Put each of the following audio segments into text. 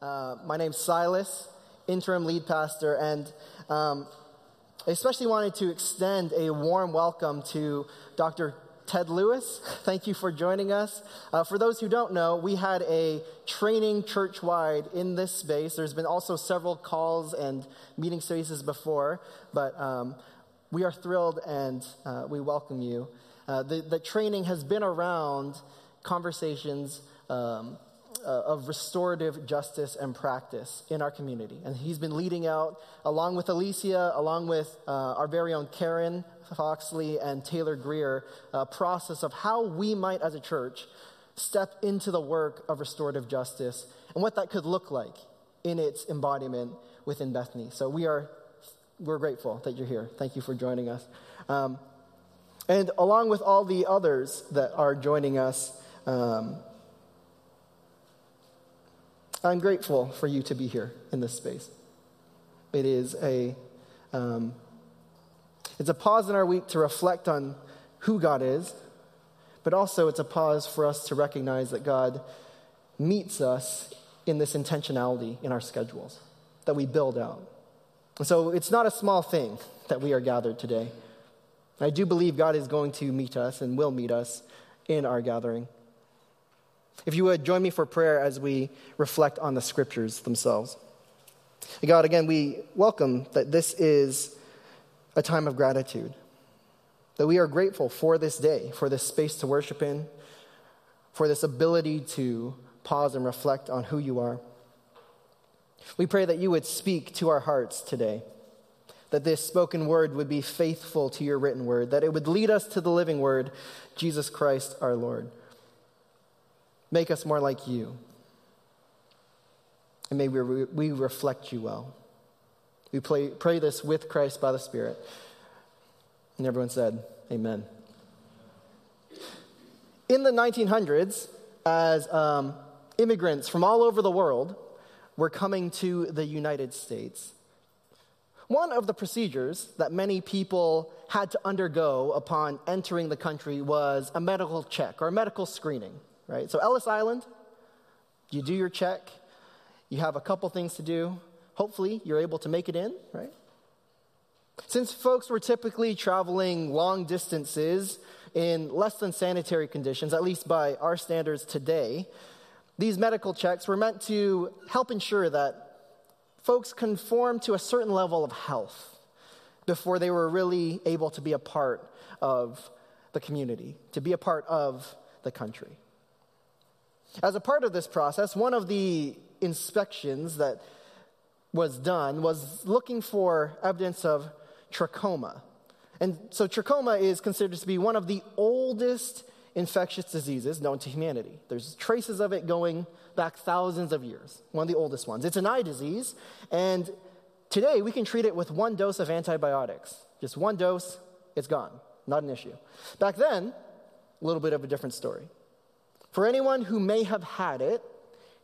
Uh, my name's Silas, interim lead pastor, and um, I especially wanted to extend a warm welcome to Dr. Ted Lewis. Thank you for joining us. Uh, for those who don't know, we had a training church wide in this space. There's been also several calls and meeting spaces before, but um, we are thrilled and uh, we welcome you. Uh, the, the training has been around conversations. Um, uh, of restorative justice and practice in our community. And he's been leading out, along with Alicia, along with uh, our very own Karen Foxley and Taylor Greer, a process of how we might, as a church, step into the work of restorative justice and what that could look like in its embodiment within Bethany. So we are we're grateful that you're here. Thank you for joining us. Um, and along with all the others that are joining us, um, I'm grateful for you to be here in this space. It is a, um, it's a pause in our week to reflect on who God is, but also it's a pause for us to recognize that God meets us in this intentionality in our schedules that we build out. So it's not a small thing that we are gathered today. I do believe God is going to meet us and will meet us in our gathering. If you would join me for prayer as we reflect on the scriptures themselves. God, again, we welcome that this is a time of gratitude, that we are grateful for this day, for this space to worship in, for this ability to pause and reflect on who you are. We pray that you would speak to our hearts today, that this spoken word would be faithful to your written word, that it would lead us to the living word, Jesus Christ our Lord. Make us more like you. And may we, we reflect you well. We pray, pray this with Christ by the Spirit. And everyone said, Amen. In the 1900s, as um, immigrants from all over the world were coming to the United States, one of the procedures that many people had to undergo upon entering the country was a medical check or a medical screening right? So, Ellis Island, you do your check, you have a couple things to do. Hopefully, you're able to make it in, right? Since folks were typically traveling long distances in less than sanitary conditions, at least by our standards today, these medical checks were meant to help ensure that folks conform to a certain level of health before they were really able to be a part of the community, to be a part of the country. As a part of this process, one of the inspections that was done was looking for evidence of trachoma. And so, trachoma is considered to be one of the oldest infectious diseases known to humanity. There's traces of it going back thousands of years, one of the oldest ones. It's an eye disease, and today we can treat it with one dose of antibiotics. Just one dose, it's gone. Not an issue. Back then, a little bit of a different story. For anyone who may have had it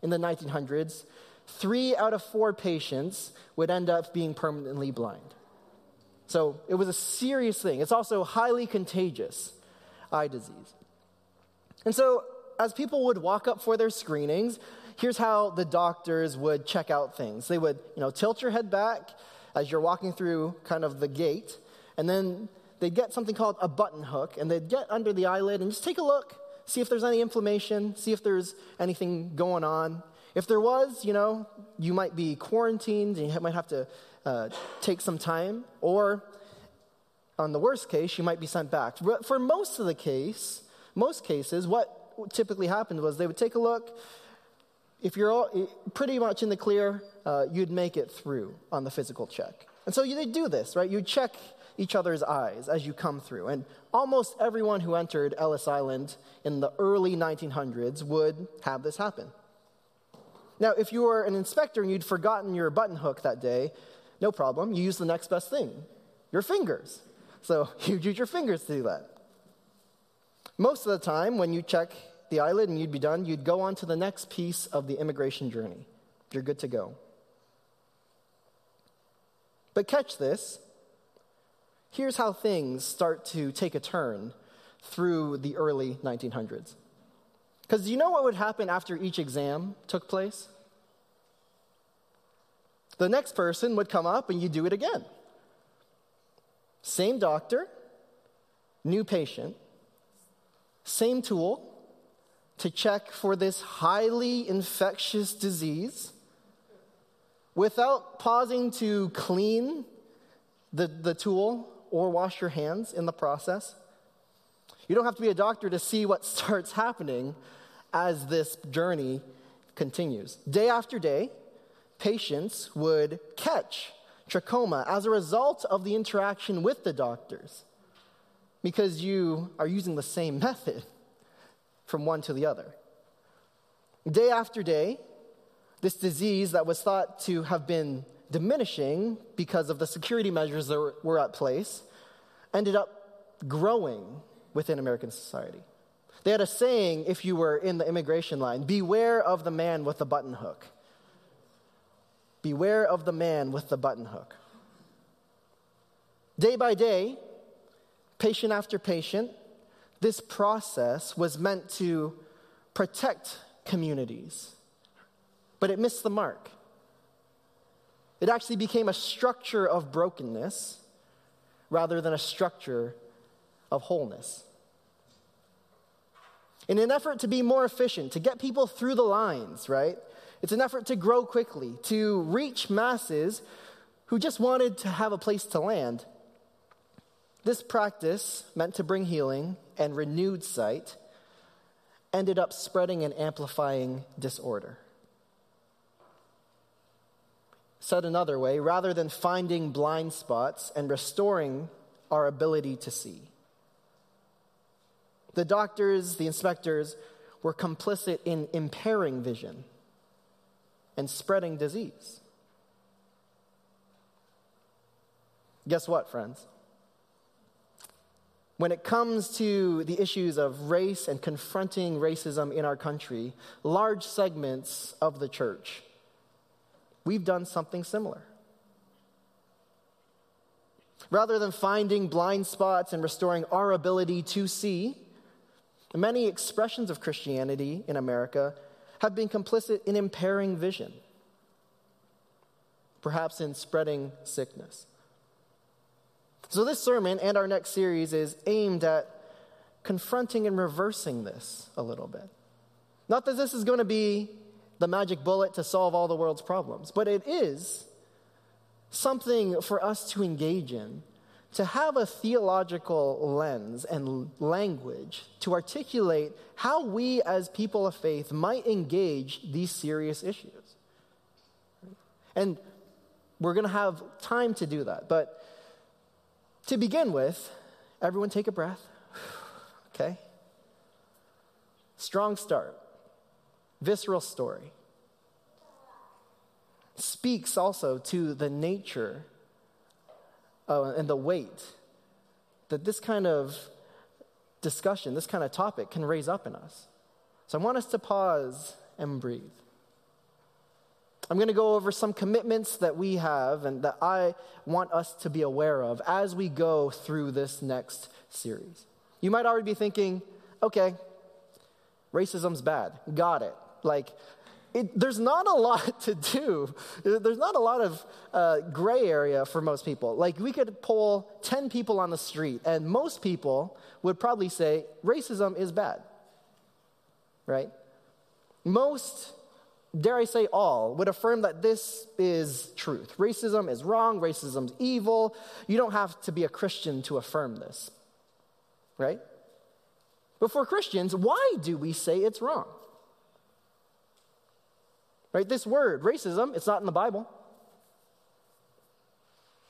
in the 1900s, three out of four patients would end up being permanently blind. So it was a serious thing. It's also highly contagious eye disease. And so, as people would walk up for their screenings, here's how the doctors would check out things. They would, you know, tilt your head back as you're walking through kind of the gate, and then they'd get something called a button hook, and they'd get under the eyelid and just take a look see if there's any inflammation, see if there's anything going on. If there was, you know, you might be quarantined and you might have to uh, take some time, or on the worst case, you might be sent back. But for most of the case, most cases, what typically happened was they would take a look. If you're all, pretty much in the clear, uh, you'd make it through on the physical check. And so they do this, right? You check each other's eyes as you come through. And almost everyone who entered Ellis Island in the early 1900s would have this happen. Now, if you were an inspector and you'd forgotten your button hook that day, no problem. You use the next best thing your fingers. So you'd use your fingers to do that. Most of the time, when you check the eyelid and you'd be done, you'd go on to the next piece of the immigration journey. You're good to go. But catch this here's how things start to take a turn through the early 1900s. Because you know what would happen after each exam took place? The next person would come up and you do it again. Same doctor, new patient, same tool to check for this highly infectious disease without pausing to clean the, the tool or wash your hands in the process. You don't have to be a doctor to see what starts happening as this journey continues. Day after day, patients would catch trachoma as a result of the interaction with the doctors because you are using the same method from one to the other. Day after day, this disease that was thought to have been diminishing because of the security measures that were at place ended up growing within American society. They had a saying if you were in the immigration line beware of the man with the button hook. Beware of the man with the button hook. Day by day, patient after patient, this process was meant to protect communities, but it missed the mark. It actually became a structure of brokenness rather than a structure of wholeness. In an effort to be more efficient, to get people through the lines, right? It's an effort to grow quickly, to reach masses who just wanted to have a place to land. This practice, meant to bring healing and renewed sight, ended up spreading and amplifying disorder. Said another way, rather than finding blind spots and restoring our ability to see, the doctors, the inspectors, were complicit in impairing vision and spreading disease. Guess what, friends? When it comes to the issues of race and confronting racism in our country, large segments of the church, we've done something similar. Rather than finding blind spots and restoring our ability to see, many expressions of Christianity in America have been complicit in impairing vision, perhaps in spreading sickness. So, this sermon and our next series is aimed at confronting and reversing this a little bit. Not that this is going to be the magic bullet to solve all the world's problems, but it is something for us to engage in, to have a theological lens and language to articulate how we as people of faith might engage these serious issues. And we're going to have time to do that, but to begin with, everyone take a breath. okay? Strong start. Visceral story. Speaks also to the nature uh, and the weight that this kind of discussion, this kind of topic can raise up in us. So I want us to pause and breathe. I'm going to go over some commitments that we have and that I want us to be aware of as we go through this next series. You might already be thinking, okay, racism's bad. Got it. Like, it, there's not a lot to do. There's not a lot of uh, gray area for most people. Like, we could poll 10 people on the street, and most people would probably say racism is bad. Right? Most dare I say all, would affirm that this is truth. Racism is wrong, racism's evil. You don't have to be a Christian to affirm this, right? But for Christians, why do we say it's wrong? Right? This word, racism, it's not in the Bible.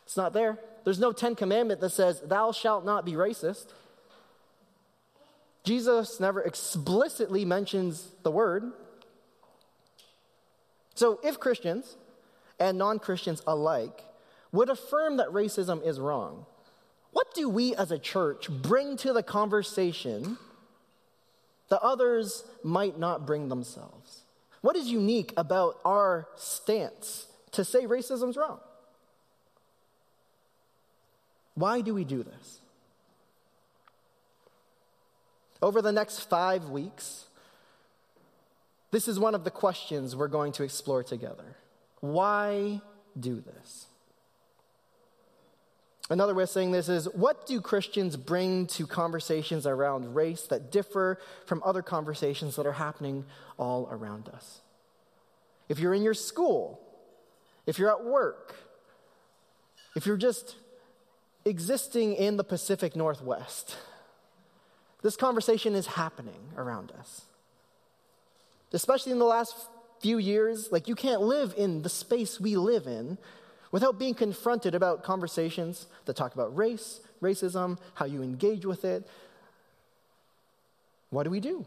It's not there. There's no Ten Commandment that says, Thou shalt not be racist. Jesus never explicitly mentions the word. So, if Christians and non Christians alike would affirm that racism is wrong, what do we as a church bring to the conversation that others might not bring themselves? What is unique about our stance to say racism's wrong? Why do we do this? Over the next five weeks, this is one of the questions we're going to explore together. Why do this? Another way of saying this is what do Christians bring to conversations around race that differ from other conversations that are happening all around us? If you're in your school, if you're at work, if you're just existing in the Pacific Northwest, this conversation is happening around us. Especially in the last few years, like you can't live in the space we live in without being confronted about conversations that talk about race, racism, how you engage with it. What do we do?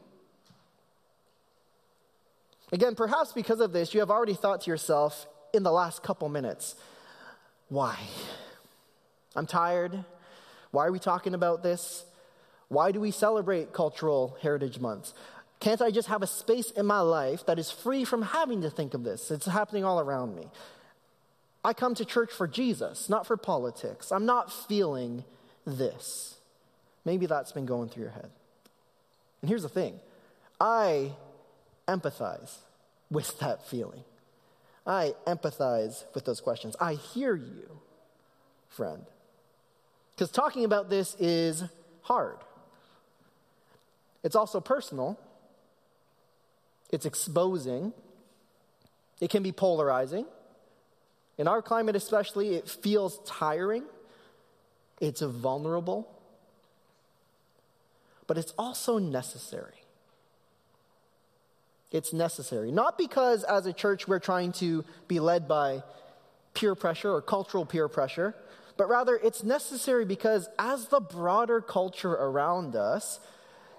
Again, perhaps because of this, you have already thought to yourself in the last couple minutes, why? I'm tired. Why are we talking about this? Why do we celebrate Cultural Heritage Month? Can't I just have a space in my life that is free from having to think of this? It's happening all around me. I come to church for Jesus, not for politics. I'm not feeling this. Maybe that's been going through your head. And here's the thing I empathize with that feeling. I empathize with those questions. I hear you, friend. Because talking about this is hard. It's also personal, it's exposing, it can be polarizing. In our climate, especially, it feels tiring, it's vulnerable, but it's also necessary. It's necessary. Not because as a church we're trying to be led by peer pressure or cultural peer pressure, but rather it's necessary because as the broader culture around us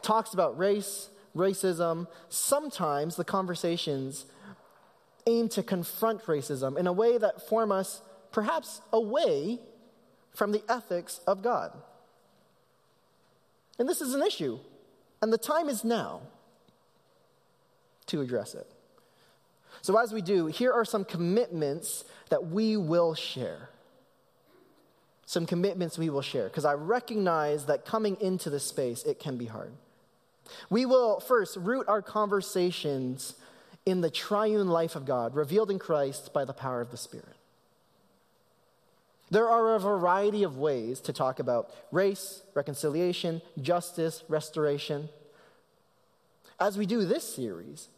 talks about race, racism, sometimes the conversations aim to confront racism in a way that form us perhaps away from the ethics of God. And this is an issue, and the time is now to address it. So, as we do, here are some commitments that we will share. Some commitments we will share, because I recognize that coming into this space, it can be hard. We will first root our conversations in the triune life of God, revealed in Christ by the power of the Spirit. There are a variety of ways to talk about race, reconciliation, justice, restoration. As we do this series,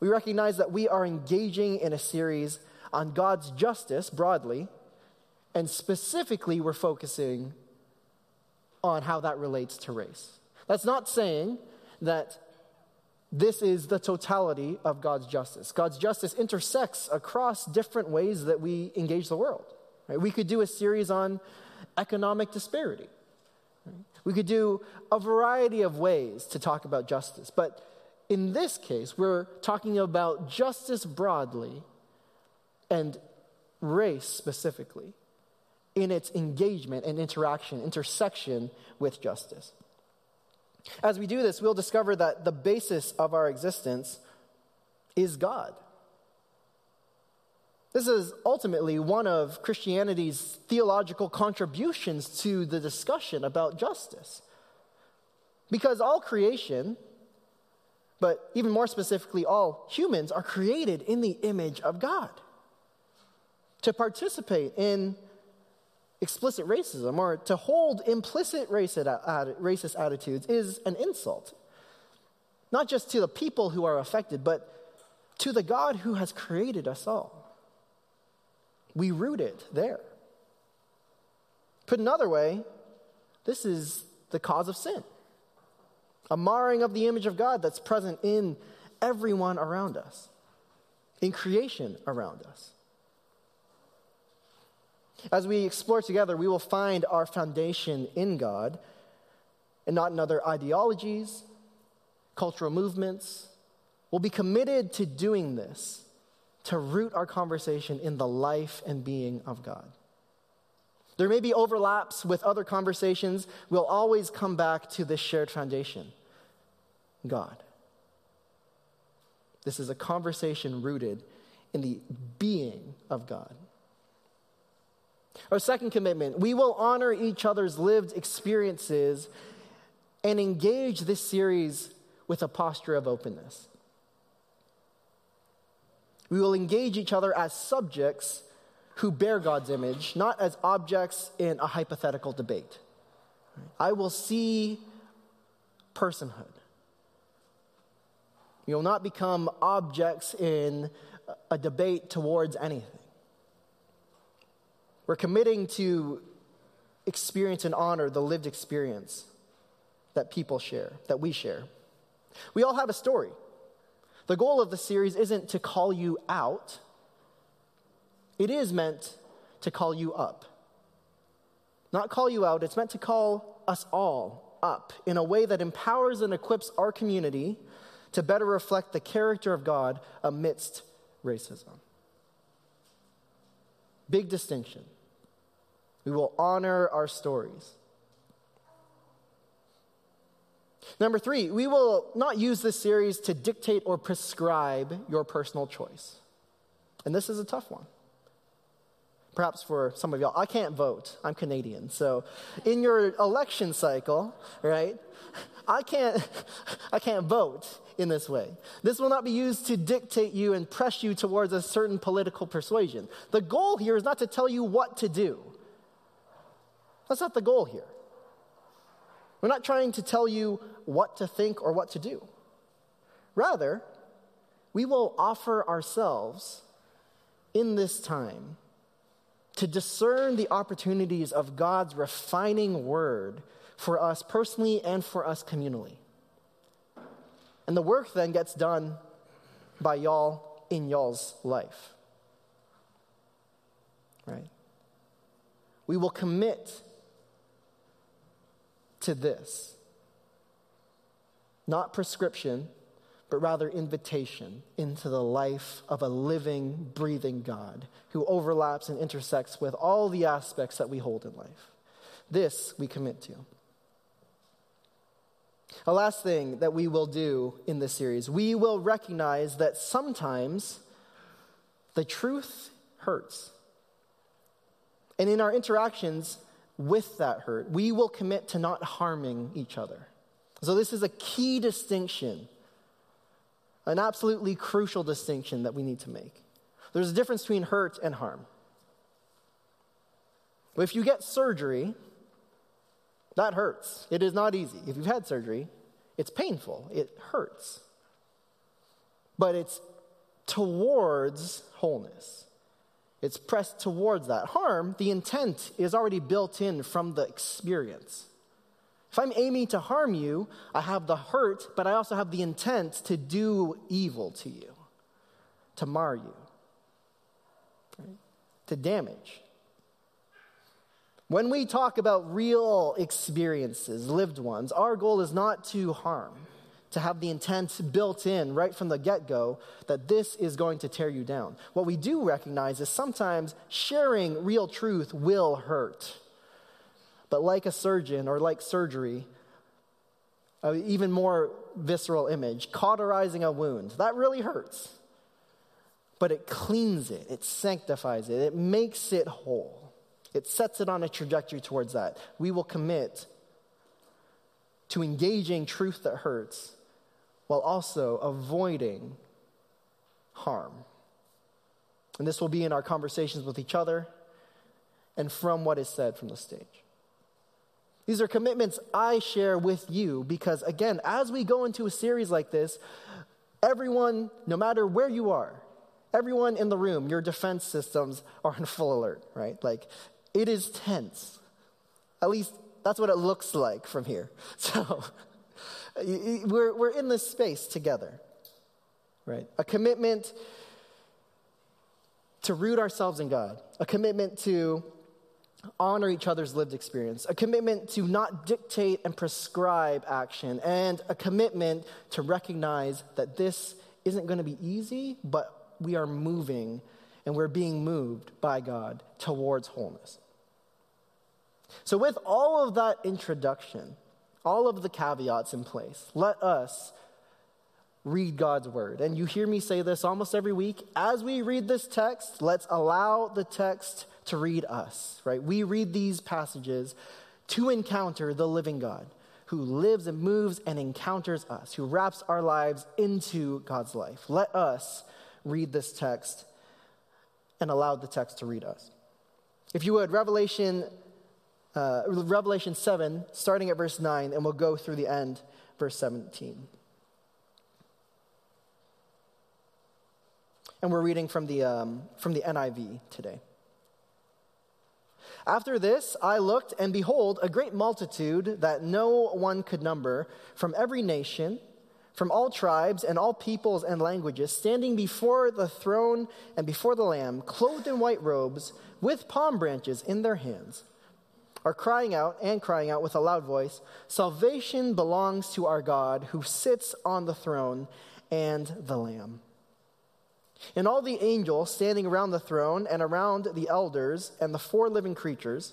we recognize that we are engaging in a series on God's justice broadly, and specifically, we're focusing on how that relates to race. That's not saying that this is the totality of God's justice. God's justice intersects across different ways that we engage the world. Right? We could do a series on economic disparity. Right? We could do a variety of ways to talk about justice. But in this case, we're talking about justice broadly and race specifically in its engagement and interaction, intersection with justice. As we do this, we'll discover that the basis of our existence is God. This is ultimately one of Christianity's theological contributions to the discussion about justice. Because all creation, but even more specifically, all humans are created in the image of God to participate in explicit racism or to hold implicit racist attitudes is an insult. Not just to the people who are affected, but to the God who has created us all. We root it there. Put another way, this is the cause of sin a marring of the image of God that's present in everyone around us, in creation around us. As we explore together, we will find our foundation in God and not in other ideologies, cultural movements. We'll be committed to doing this, to root our conversation in the life and being of God. There may be overlaps with other conversations. We'll always come back to this shared foundation God. This is a conversation rooted in the being of God. Our second commitment we will honor each other's lived experiences and engage this series with a posture of openness. We will engage each other as subjects who bear God's image, not as objects in a hypothetical debate. I will see personhood. You will not become objects in a debate towards anything. We're committing to experience and honor the lived experience that people share, that we share. We all have a story. The goal of the series isn't to call you out, it is meant to call you up. Not call you out, it's meant to call us all up in a way that empowers and equips our community to better reflect the character of God amidst racism. Big distinction. We will honor our stories. Number three, we will not use this series to dictate or prescribe your personal choice. And this is a tough one. Perhaps for some of y'all, I can't vote. I'm Canadian. So in your election cycle, right, I can't, I can't vote in this way. This will not be used to dictate you and press you towards a certain political persuasion. The goal here is not to tell you what to do. That's not the goal here. We're not trying to tell you what to think or what to do. Rather, we will offer ourselves in this time to discern the opportunities of God's refining word for us personally and for us communally. And the work then gets done by y'all in y'all's life. Right? We will commit to this. Not prescription, but rather invitation into the life of a living, breathing God who overlaps and intersects with all the aspects that we hold in life. This we commit to. A last thing that we will do in this series we will recognize that sometimes the truth hurts. And in our interactions, with that hurt. We will commit to not harming each other. So, this is a key distinction, an absolutely crucial distinction that we need to make. There's a difference between hurt and harm. If you get surgery, that hurts. It is not easy. If you've had surgery, it's painful, it hurts. But it's towards wholeness it's pressed towards that. Harm, the intent is already built in from the experience. If I'm aiming to harm you, I have the hurt, but I also have the intent to do evil to you, to mar you, to damage. When we talk about real experiences, lived ones, our goal is not to harm to have the intent built in right from the get go that this is going to tear you down. What we do recognize is sometimes sharing real truth will hurt. But like a surgeon or like surgery, an even more visceral image, cauterizing a wound, that really hurts. But it cleans it, it sanctifies it, it makes it whole, it sets it on a trajectory towards that. We will commit to engaging truth that hurts while also avoiding harm. And this will be in our conversations with each other and from what is said from the stage. These are commitments I share with you because, again, as we go into a series like this, everyone, no matter where you are, everyone in the room, your defense systems are on full alert, right? Like, it is tense. At least that's what it looks like from here. So, we're, we're in this space together, right? A commitment to root ourselves in God, a commitment to honor each other's lived experience, a commitment to not dictate and prescribe action, and a commitment to recognize that this isn't going to be easy, but we are moving and we're being moved by God towards wholeness. So, with all of that introduction, all of the caveats in place. Let us read God's word. And you hear me say this almost every week. As we read this text, let's allow the text to read us, right? We read these passages to encounter the living God who lives and moves and encounters us, who wraps our lives into God's life. Let us read this text and allow the text to read us. If you would, Revelation, uh, Revelation 7, starting at verse 9, and we'll go through the end, verse 17. And we're reading from the, um, from the NIV today. After this, I looked, and behold, a great multitude that no one could number from every nation, from all tribes and all peoples and languages, standing before the throne and before the Lamb, clothed in white robes, with palm branches in their hands, are crying out and crying out with a loud voice Salvation belongs to our God who sits on the throne and the Lamb. And all the angels standing around the throne and around the elders and the four living creatures,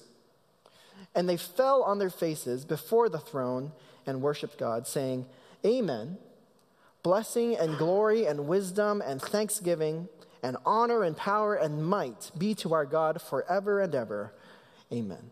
and they fell on their faces before the throne and worshiped God, saying, Amen. Blessing and glory and wisdom and thanksgiving and honor and power and might be to our God forever and ever. Amen.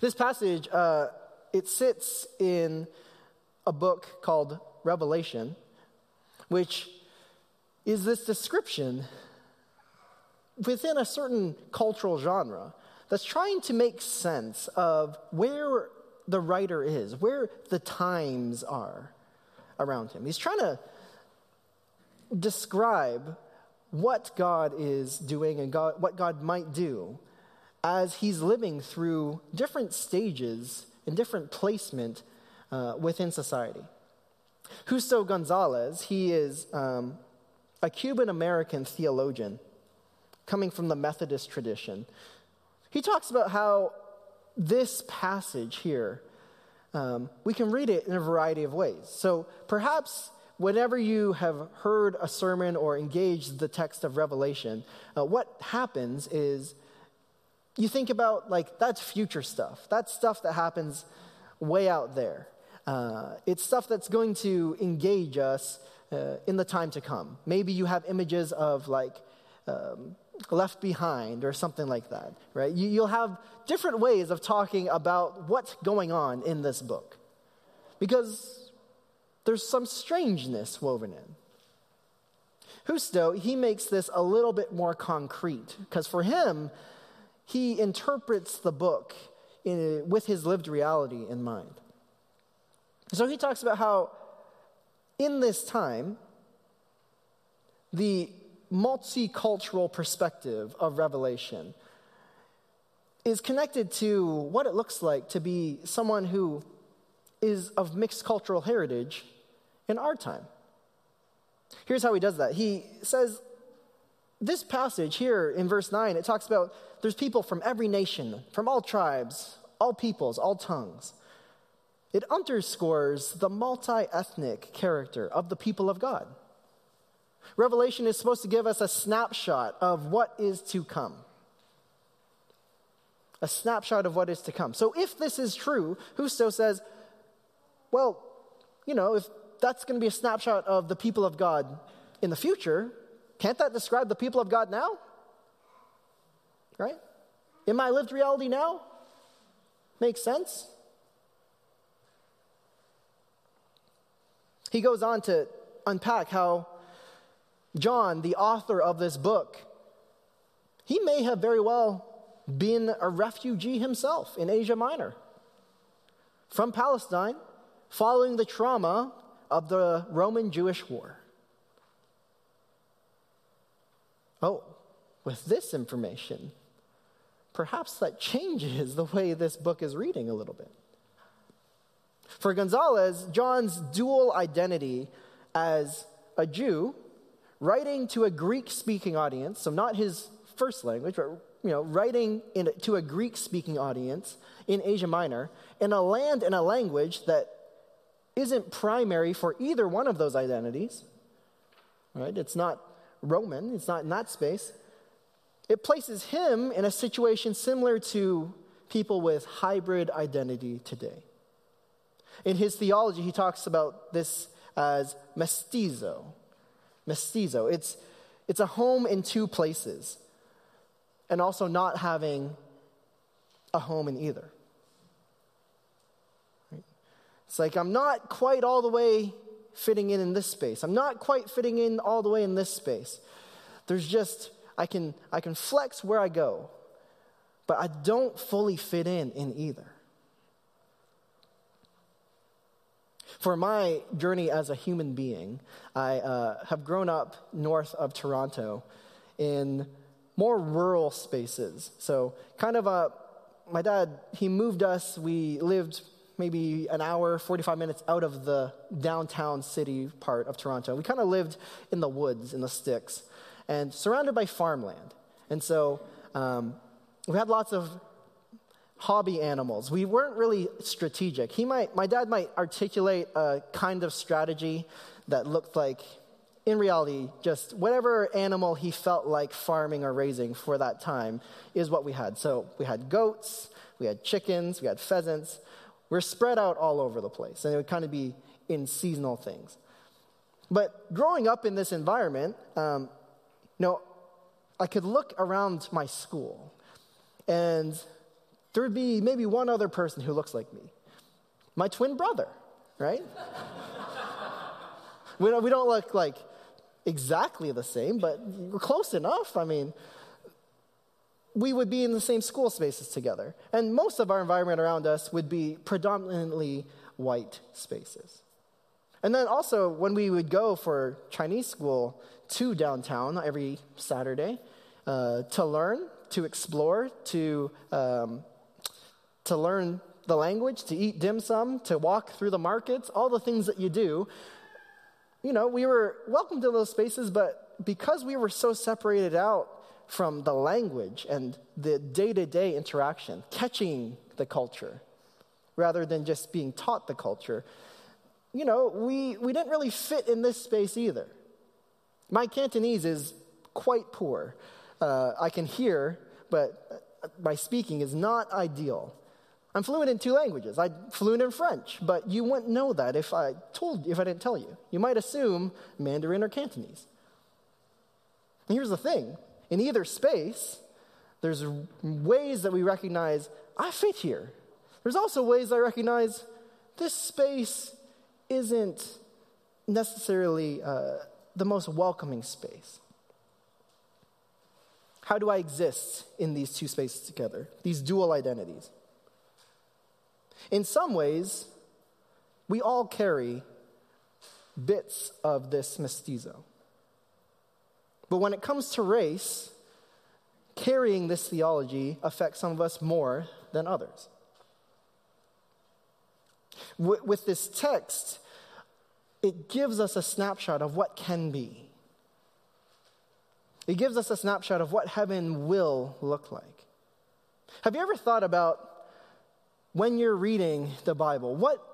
This passage, uh, it sits in a book called Revelation, which is this description within a certain cultural genre that's trying to make sense of where the writer is, where the times are around him. He's trying to describe what God is doing and God, what God might do as he's living through different stages and different placement uh, within society. Justo Gonzalez, he is um, a Cuban American theologian coming from the Methodist tradition. He talks about how this passage here, um, we can read it in a variety of ways. So perhaps whenever you have heard a sermon or engaged the text of Revelation, uh, what happens is you think about like that's future stuff. That's stuff that happens way out there. Uh, it's stuff that's going to engage us uh, in the time to come. Maybe you have images of like um, left behind or something like that, right? You, you'll have different ways of talking about what's going on in this book because there's some strangeness woven in. Justo, he makes this a little bit more concrete because for him, he interprets the book in, with his lived reality in mind. So he talks about how in this time, the multicultural perspective of Revelation is connected to what it looks like to be someone who is of mixed cultural heritage in our time. Here's how he does that. He says, this passage here in verse 9, it talks about there's people from every nation, from all tribes, all peoples, all tongues. It underscores the multi ethnic character of the people of God. Revelation is supposed to give us a snapshot of what is to come. A snapshot of what is to come. So, if this is true, Justo says, well, you know, if that's going to be a snapshot of the people of God in the future, can't that describe the people of God now? Right? In my lived reality now? Makes sense? He goes on to unpack how John, the author of this book, he may have very well been a refugee himself in Asia Minor from Palestine following the trauma of the Roman Jewish War. Oh, with this information, perhaps that changes the way this book is reading a little bit. For Gonzalez, John's dual identity as a Jew writing to a Greek speaking audience, so not his first language, but you know, writing in, to a Greek speaking audience in Asia Minor in a land and a language that isn't primary for either one of those identities. Right? It's not Roman, it's not in that space. It places him in a situation similar to people with hybrid identity today. In his theology, he talks about this as mestizo. Mestizo. It's, it's a home in two places, and also not having a home in either. It's like I'm not quite all the way fitting in in this space. I'm not quite fitting in all the way in this space. There's just I can I can flex where I go, but I don't fully fit in in either. For my journey as a human being, I uh, have grown up north of Toronto in more rural spaces. So, kind of a, my dad, he moved us, we lived maybe an hour, 45 minutes out of the downtown city part of Toronto. We kind of lived in the woods, in the sticks, and surrounded by farmland. And so um, we had lots of hobby animals. We weren't really strategic. He might, my dad might articulate a kind of strategy that looked like, in reality, just whatever animal he felt like farming or raising for that time is what we had. So we had goats, we had chickens, we had pheasants, we're spread out all over the place, and it would kind of be in seasonal things. But growing up in this environment, um, you know, I could look around my school, and there would be maybe one other person who looks like me my twin brother, right? we, don't, we don't look like exactly the same, but we're close enough. I mean, we would be in the same school spaces together. And most of our environment around us would be predominantly white spaces. And then also, when we would go for Chinese school to downtown every Saturday uh, to learn, to explore, to, um, to learn the language, to eat dim sum, to walk through the markets, all the things that you do, you know, we were welcome to those spaces, but because we were so separated out from the language and the day to day interaction, catching the culture, rather than just being taught the culture, you know, we, we didn't really fit in this space either. My Cantonese is quite poor. Uh, I can hear, but my speaking is not ideal. I'm fluent in two languages. I'm fluent in French, but you wouldn't know that if I told if I didn't tell you. You might assume Mandarin or Cantonese. And here's the thing in either space, there's ways that we recognize, I fit here. There's also ways I recognize this space isn't necessarily uh, the most welcoming space. How do I exist in these two spaces together, these dual identities? In some ways, we all carry bits of this mestizo. But when it comes to race, carrying this theology affects some of us more than others. With this text, it gives us a snapshot of what can be. It gives us a snapshot of what heaven will look like. Have you ever thought about when you're reading the Bible, what,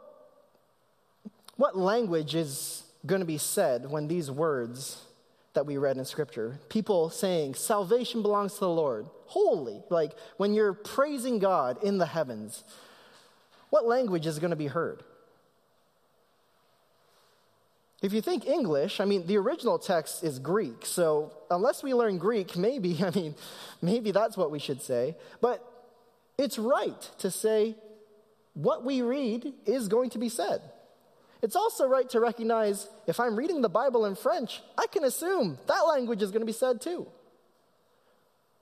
what language is going to be said when these words that we read in Scripture. People saying, Salvation belongs to the Lord. Holy. Like when you're praising God in the heavens, what language is going to be heard? If you think English, I mean, the original text is Greek. So unless we learn Greek, maybe, I mean, maybe that's what we should say. But it's right to say what we read is going to be said. It's also right to recognize if I'm reading the Bible in French, I can assume that language is going to be said too.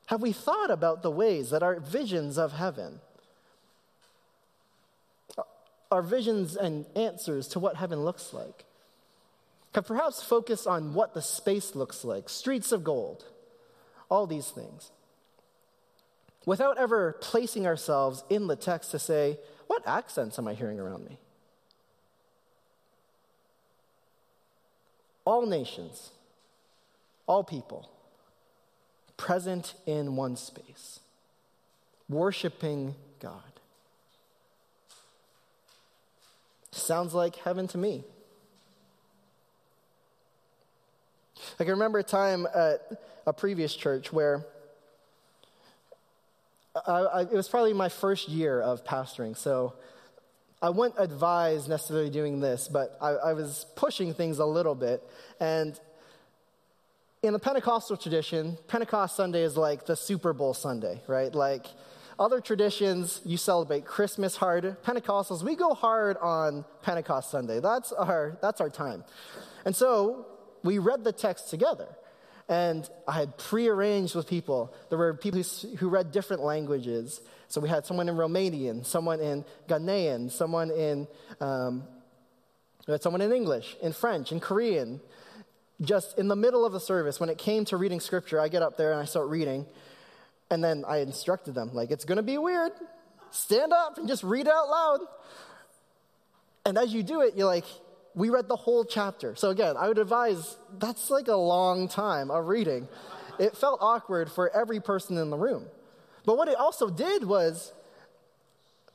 Have we thought about the ways that our visions of heaven, our visions and answers to what heaven looks like, have perhaps focused on what the space looks like streets of gold, all these things. Without ever placing ourselves in the text to say, what accents am I hearing around me? All nations, all people, present in one space, worshiping God. Sounds like heaven to me. I can remember a time at a previous church where I, I, it was probably my first year of pastoring, so I wouldn't advise necessarily doing this, but I, I was pushing things a little bit. And in the Pentecostal tradition, Pentecost Sunday is like the Super Bowl Sunday, right? Like other traditions, you celebrate Christmas hard. Pentecostals, we go hard on Pentecost Sunday. That's our, that's our time. And so we read the text together. And I had prearranged with people. There were people who read different languages. So we had someone in Romanian, someone in Ghanaian, someone in, um, we had someone in English, in French, in Korean. Just in the middle of the service, when it came to reading scripture, I get up there and I start reading. And then I instructed them, like, it's going to be weird. Stand up and just read out loud. And as you do it, you're like, we read the whole chapter. So again, I would advise that's like a long time of reading. It felt awkward for every person in the room. But what it also did was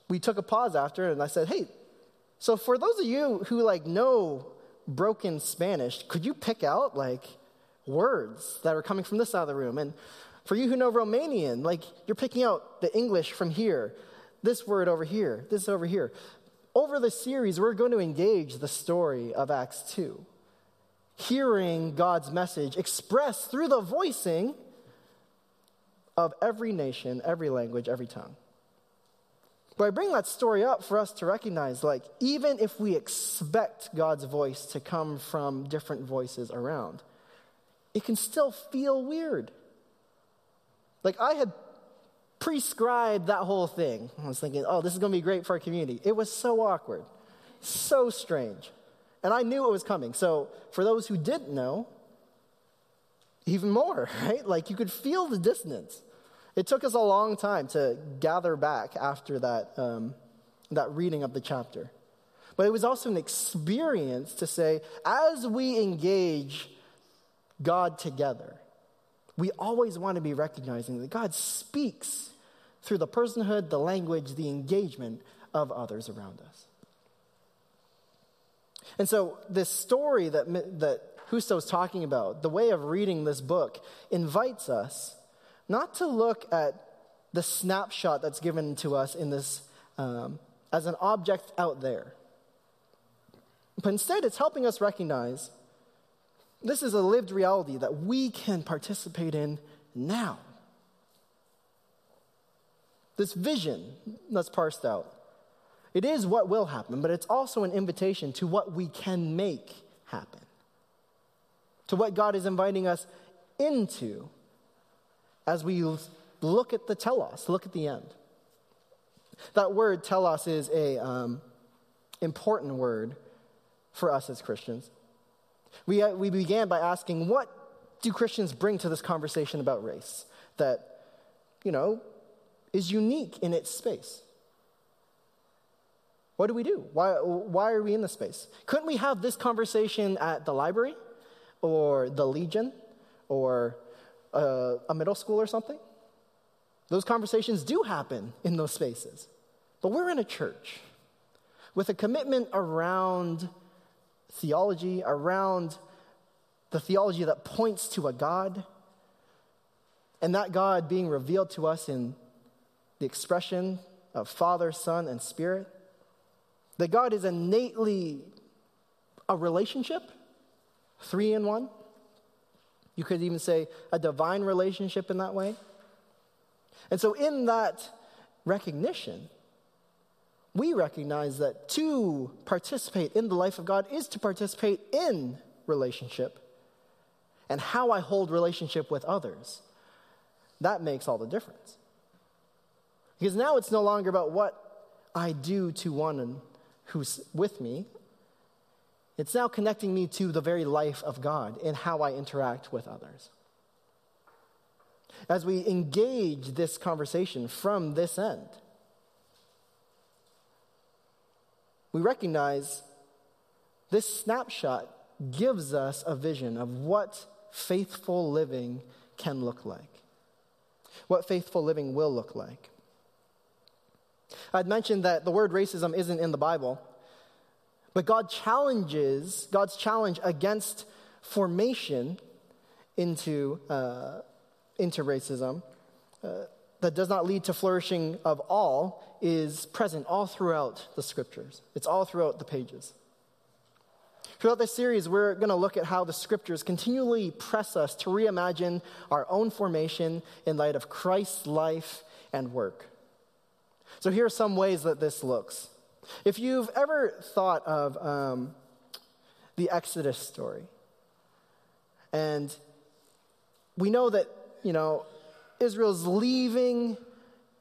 we took a pause after and I said, "Hey, so for those of you who like know broken Spanish, could you pick out like words that are coming from this side of the room? And for you who know Romanian, like you're picking out the English from here, this word over here, this over here over the series, we're going to engage the story of Acts 2, hearing God's message expressed through the voicing of every nation, every language, every tongue. But I bring that story up for us to recognize like, even if we expect God's voice to come from different voices around, it can still feel weird. Like, I had prescribed that whole thing. I was thinking, oh, this is going to be great for our community. It was so awkward, so strange. And I knew it was coming. So for those who didn't know, even more, right? Like you could feel the dissonance. It took us a long time to gather back after that, um, that reading of the chapter. But it was also an experience to say, as we engage God together, we always want to be recognizing that God speaks through the personhood, the language, the engagement of others around us. And so, this story that, that Justo's talking about, the way of reading this book, invites us not to look at the snapshot that's given to us in this um, as an object out there. But instead, it's helping us recognize this is a lived reality that we can participate in now. This vision that's parsed out. It is what will happen, but it's also an invitation to what we can make happen, to what God is inviting us into as we look at the telos, look at the end. That word telos is a um, important word for us as Christians. We, uh, we began by asking, what do Christians bring to this conversation about race? That, you know, is unique in its space. What do we do? Why, why are we in this space? Couldn't we have this conversation at the library or the Legion or uh, a middle school or something? Those conversations do happen in those spaces. But we're in a church with a commitment around theology, around the theology that points to a God, and that God being revealed to us in the expression of Father, Son, and Spirit. That God is innately a relationship, three in one. You could even say a divine relationship in that way. And so, in that recognition, we recognize that to participate in the life of God is to participate in relationship. And how I hold relationship with others, that makes all the difference. Because now it's no longer about what I do to one who's with me. It's now connecting me to the very life of God in how I interact with others. as we engage this conversation from this end. We recognize this snapshot gives us a vision of what faithful living can look like, what faithful living will look like. I'd mentioned that the word racism isn't in the Bible, but God challenges, God's challenge against formation into, uh, into racism uh, that does not lead to flourishing of all is present all throughout the scriptures. It's all throughout the pages. Throughout this series, we're going to look at how the scriptures continually press us to reimagine our own formation in light of Christ's life and work. So, here are some ways that this looks. If you've ever thought of um, the Exodus story, and we know that, you know, Israel's leaving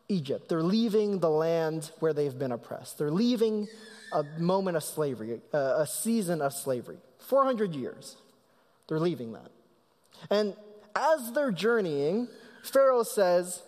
Egypt. They're leaving the land where they've been oppressed. They're leaving a moment of slavery, a, season of slavery. 400 years. They're leaving that. And as they're journeying, Pharaoh says,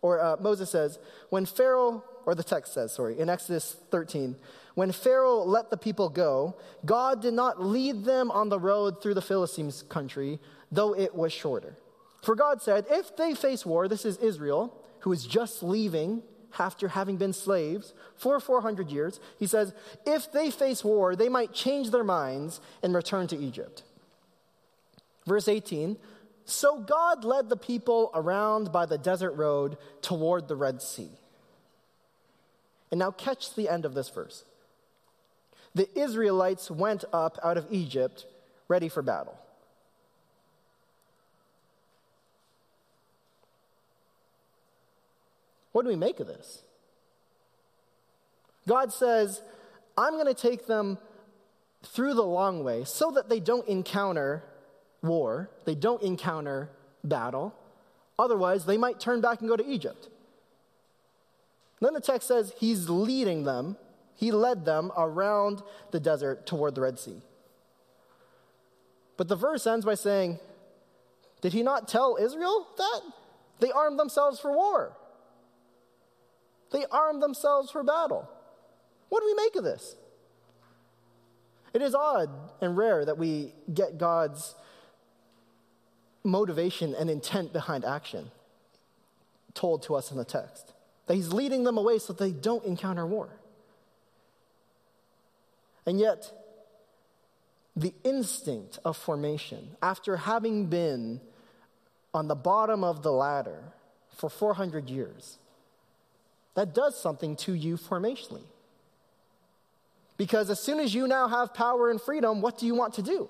or uh, Moses says, when Pharaoh, or the text says, sorry, in Exodus 13, when Pharaoh let the people go, God did not lead them on the road through the Philistines' country, though it was shorter. For God said, if they face war, this is Israel, who is just leaving after having been slaves for 400 years, he says, if they face war, they might change their minds and return to Egypt. Verse 18 So God led the people around by the desert road toward the Red Sea. And now catch the end of this verse. The Israelites went up out of Egypt ready for battle. What do we make of this? God says, I'm going to take them through the long way so that they don't encounter war, they don't encounter battle. Otherwise, they might turn back and go to Egypt. Then the text says he's leading them, he led them around the desert toward the Red Sea. But the verse ends by saying, Did he not tell Israel that? They armed themselves for war. They armed themselves for battle. What do we make of this? It is odd and rare that we get God's motivation and intent behind action told to us in the text. That He's leading them away so they don't encounter war. And yet, the instinct of formation, after having been on the bottom of the ladder for 400 years, that does something to you formationally. Because as soon as you now have power and freedom, what do you want to do?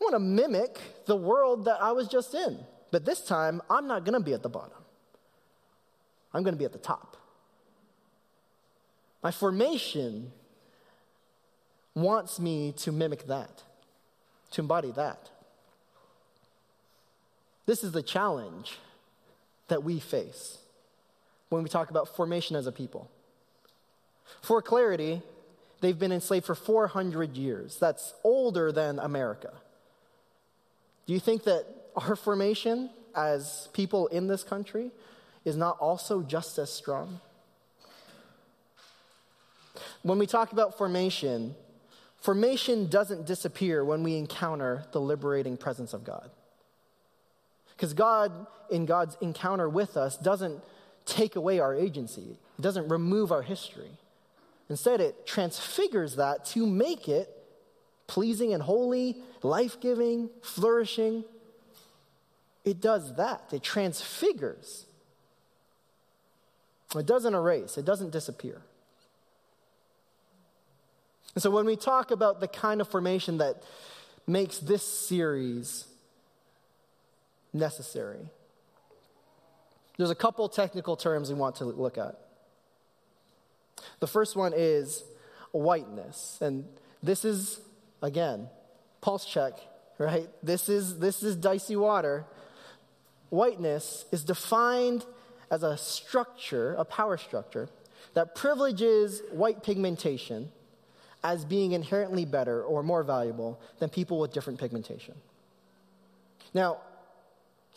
I want to mimic the world that I was just in. But this time, I'm not going to be at the bottom, I'm going to be at the top. My formation wants me to mimic that, to embody that. This is the challenge that we face when we talk about formation as a people. For clarity, they've been enslaved for 400 years. That's older than America. Do you think that our formation as people in this country is not also just as strong? When we talk about formation, formation doesn't disappear when we encounter the liberating presence of God. Because God, in God's encounter with us, doesn't take away our agency, it doesn't remove our history. Instead, it transfigures that to make it pleasing and holy, life giving, flourishing. It does that, it transfigures. It doesn't erase, it doesn't disappear. And so when we talk about the kind of formation that makes this series necessary, there's a couple technical terms we want to look at. The first one is whiteness. And this is, again, pulse check, right? This is, this is dicey water. Whiteness is defined as a structure, a power structure, that privileges white pigmentation as being inherently better or more valuable than people with different pigmentation. Now,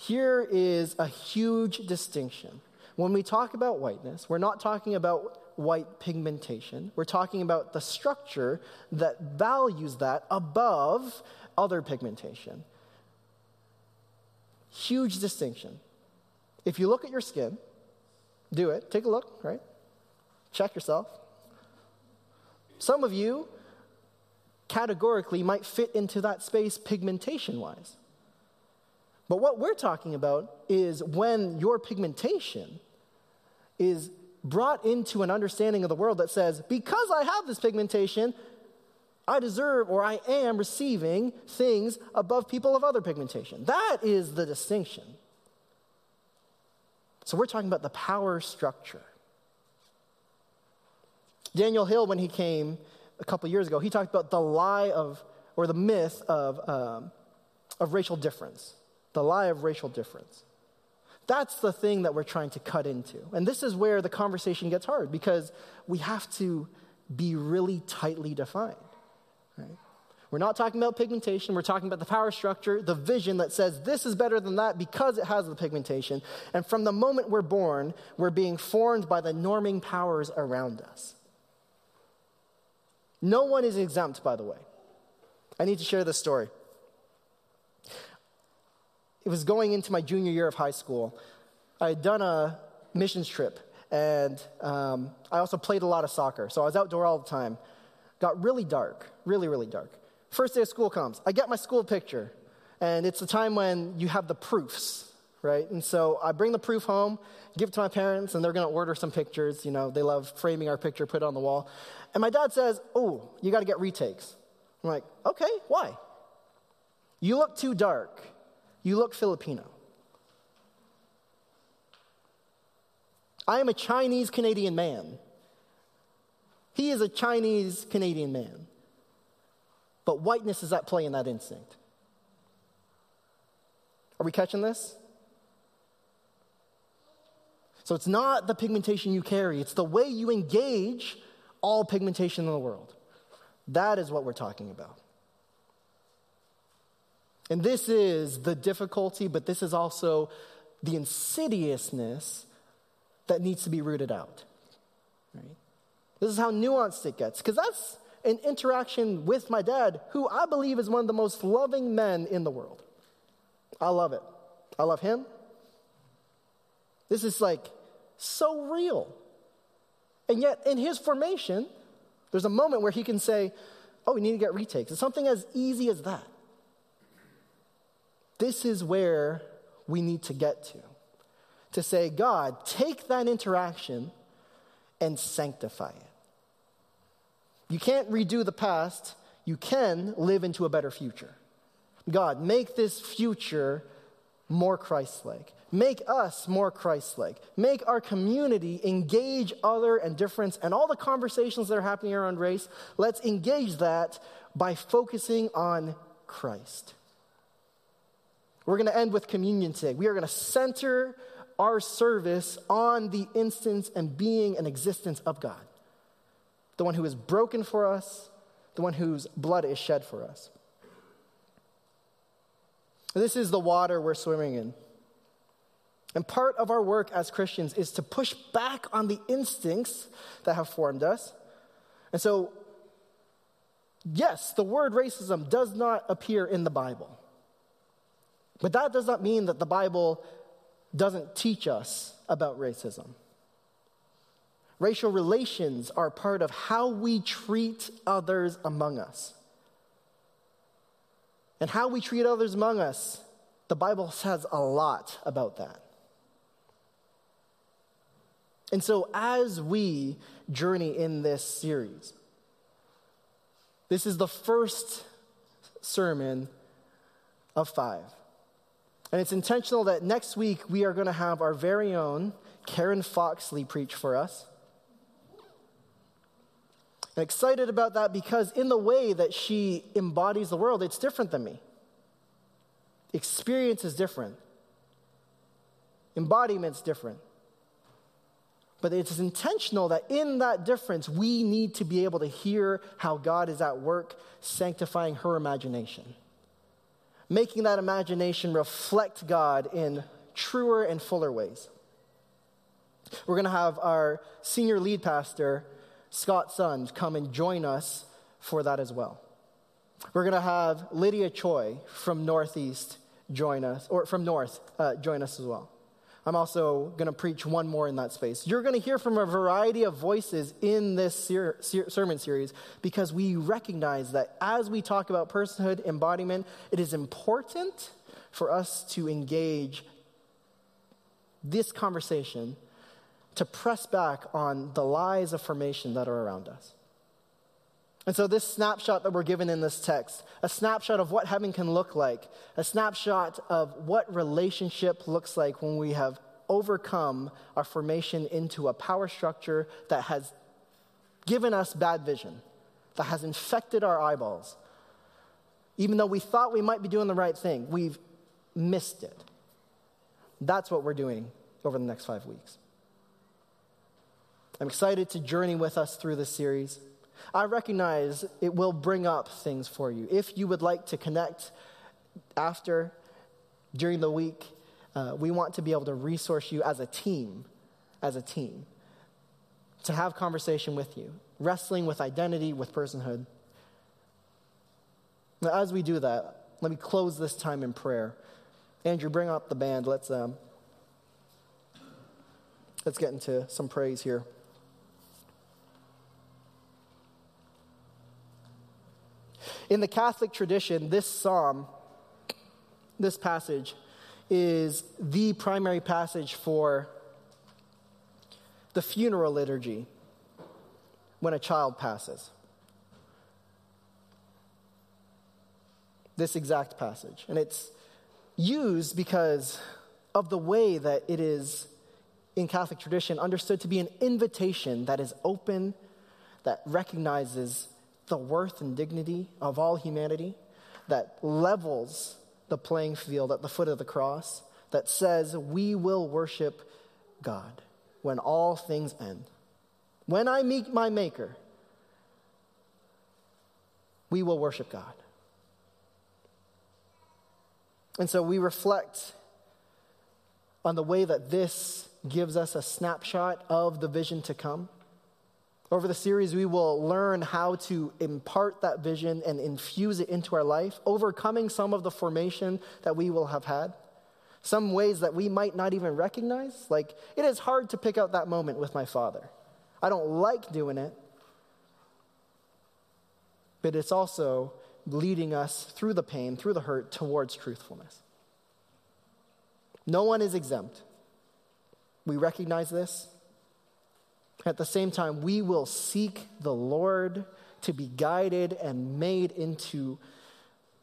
Here is a huge distinction. When we talk about whiteness, we're not talking about white pigmentation. We're talking about the structure that values that above other pigmentation. Huge distinction. If you look at your skin, do it, take a look, right? Check yourself. Some of you categorically might fit into that space pigmentation wise. But what we're talking about is when your pigmentation is brought into an understanding of the world that says, because I have this pigmentation, I deserve or I am receiving things above people of other pigmentation. That is the distinction. So we're talking about the power structure. Daniel Hill, when he came a couple years ago, he talked about the lie of, or the myth of, um, of racial difference, the lie of racial difference. That's the thing that we're trying to cut into. And this is where the conversation gets hard because we have to be really tightly defined. Right? We're not talking about pigmentation, we're talking about the power structure, the vision that says this is better than that because it has the pigmentation. And from the moment we're born, we're being formed by the norming powers around us. No one is exempt, by the way. I need to share this story. It was going into my junior year of high school. I had done a missions trip, and um, I also played a lot of soccer, so I was outdoor all the time. Got really dark, really, really dark. First day of school comes. I get my school picture, and it's the time when you have the proofs, right? And so I bring the proof home, give it to my parents, and they're going to order some pictures. You know, they love framing our picture, put it on the wall. And my dad says, Oh, you got to get retakes. I'm like, Okay, why? You look too dark. You look Filipino. I am a Chinese Canadian man. He is a Chinese Canadian man. But whiteness is at play in that instinct. Are we catching this? So it's not the pigmentation you carry, it's the way you engage all pigmentation in the world. That is what we're talking about. And this is the difficulty, but this is also the insidiousness that needs to be rooted out. Right? This is how nuanced it gets, because that's an interaction with my dad, who I believe is one of the most loving men in the world. I love it. I love him. This is like so real. And yet, in his formation, there's a moment where he can say, Oh, we need to get retakes. It's something as easy as that. This is where we need to get to. To say, God, take that interaction and sanctify it. You can't redo the past, you can live into a better future. God, make this future more Christ like. Make us more Christ like. Make our community engage other and difference and all the conversations that are happening around race. Let's engage that by focusing on Christ. We're going to end with communion today. We are going to center our service on the instance and being and existence of God, the one who is broken for us, the one whose blood is shed for us. This is the water we're swimming in. And part of our work as Christians is to push back on the instincts that have formed us. And so, yes, the word racism does not appear in the Bible. But that does not mean that the Bible doesn't teach us about racism. Racial relations are part of how we treat others among us. And how we treat others among us, the Bible says a lot about that. And so, as we journey in this series, this is the first sermon of five. And it's intentional that next week we are going to have our very own Karen Foxley preach for us. Excited about that because, in the way that she embodies the world, it's different than me. Experience is different, embodiment's different. But it is intentional that in that difference, we need to be able to hear how God is at work sanctifying her imagination. Making that imagination reflect God in truer and fuller ways. We're going to have our senior lead pastor, Scott Sund, come and join us for that as well. We're going to have Lydia Choi from Northeast join us, or from North uh, join us as well. I'm also going to preach one more in that space. You're going to hear from a variety of voices in this ser- ser- sermon series because we recognize that as we talk about personhood embodiment, it is important for us to engage this conversation to press back on the lies of formation that are around us. And so, this snapshot that we're given in this text, a snapshot of what heaven can look like, a snapshot of what relationship looks like when we have overcome our formation into a power structure that has given us bad vision, that has infected our eyeballs. Even though we thought we might be doing the right thing, we've missed it. That's what we're doing over the next five weeks. I'm excited to journey with us through this series. I recognize it will bring up things for you. If you would like to connect after, during the week, uh, we want to be able to resource you as a team, as a team, to have conversation with you, wrestling with identity, with personhood. Now, as we do that, let me close this time in prayer. Andrew, bring up the band. Let's um, let's get into some praise here. In the Catholic tradition, this psalm, this passage, is the primary passage for the funeral liturgy when a child passes. This exact passage. And it's used because of the way that it is in Catholic tradition understood to be an invitation that is open, that recognizes the worth and dignity of all humanity, that levels the playing field at the foot of the cross, that says we will worship God when all things end. When I meet my Maker, we will worship God. And so we reflect on the way that this gives us a snapshot of the vision to come. Over the series, we will learn how to impart that vision and infuse it into our life, overcoming some of the formation that we will have had, some ways that we might not even recognize. Like, it is hard to pick out that moment with my father. I don't like doing it, but it's also leading us through the pain, through the hurt, towards truthfulness. No one is exempt. We recognize this. At the same time, we will seek the Lord to be guided and made into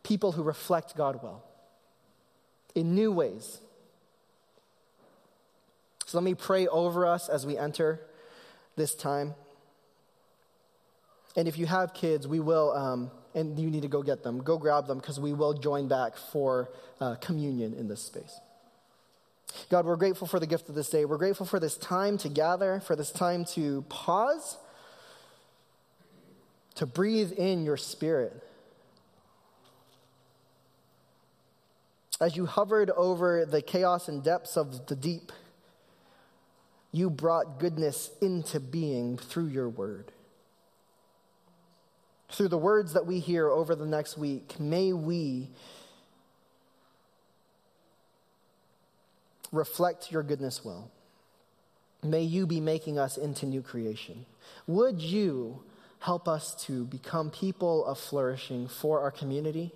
people who reflect God well in new ways. So let me pray over us as we enter this time. And if you have kids, we will, um, and you need to go get them, go grab them because we will join back for uh, communion in this space. God, we're grateful for the gift of this day. We're grateful for this time to gather, for this time to pause, to breathe in your spirit. As you hovered over the chaos and depths of the deep, you brought goodness into being through your word. Through the words that we hear over the next week, may we reflect your goodness well. May you be making us into new creation. Would you help us to become people of flourishing for our community?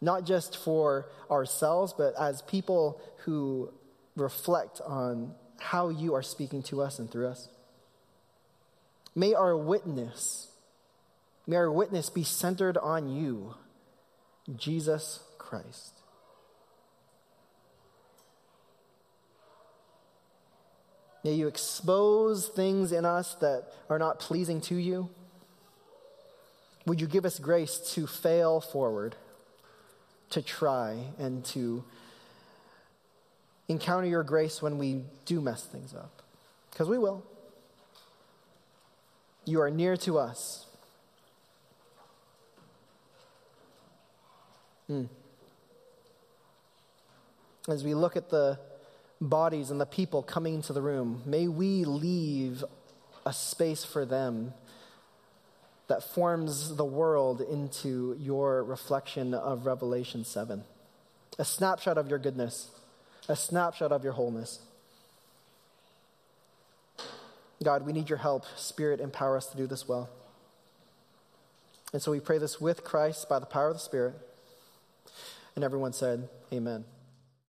Not just for ourselves, but as people who reflect on how you are speaking to us and through us. May our witness, may our witness be centered on you, Jesus Christ. May you expose things in us that are not pleasing to you. Would you give us grace to fail forward, to try, and to encounter your grace when we do mess things up? Because we will. You are near to us. Mm. As we look at the bodies and the people coming into the room, may we leave a space for them that forms the world into your reflection of Revelation 7. A snapshot of your goodness, a snapshot of your wholeness. God, we need your help. Spirit, empower us to do this well. And so we pray this with Christ by the power of the Spirit. And everyone said, Amen.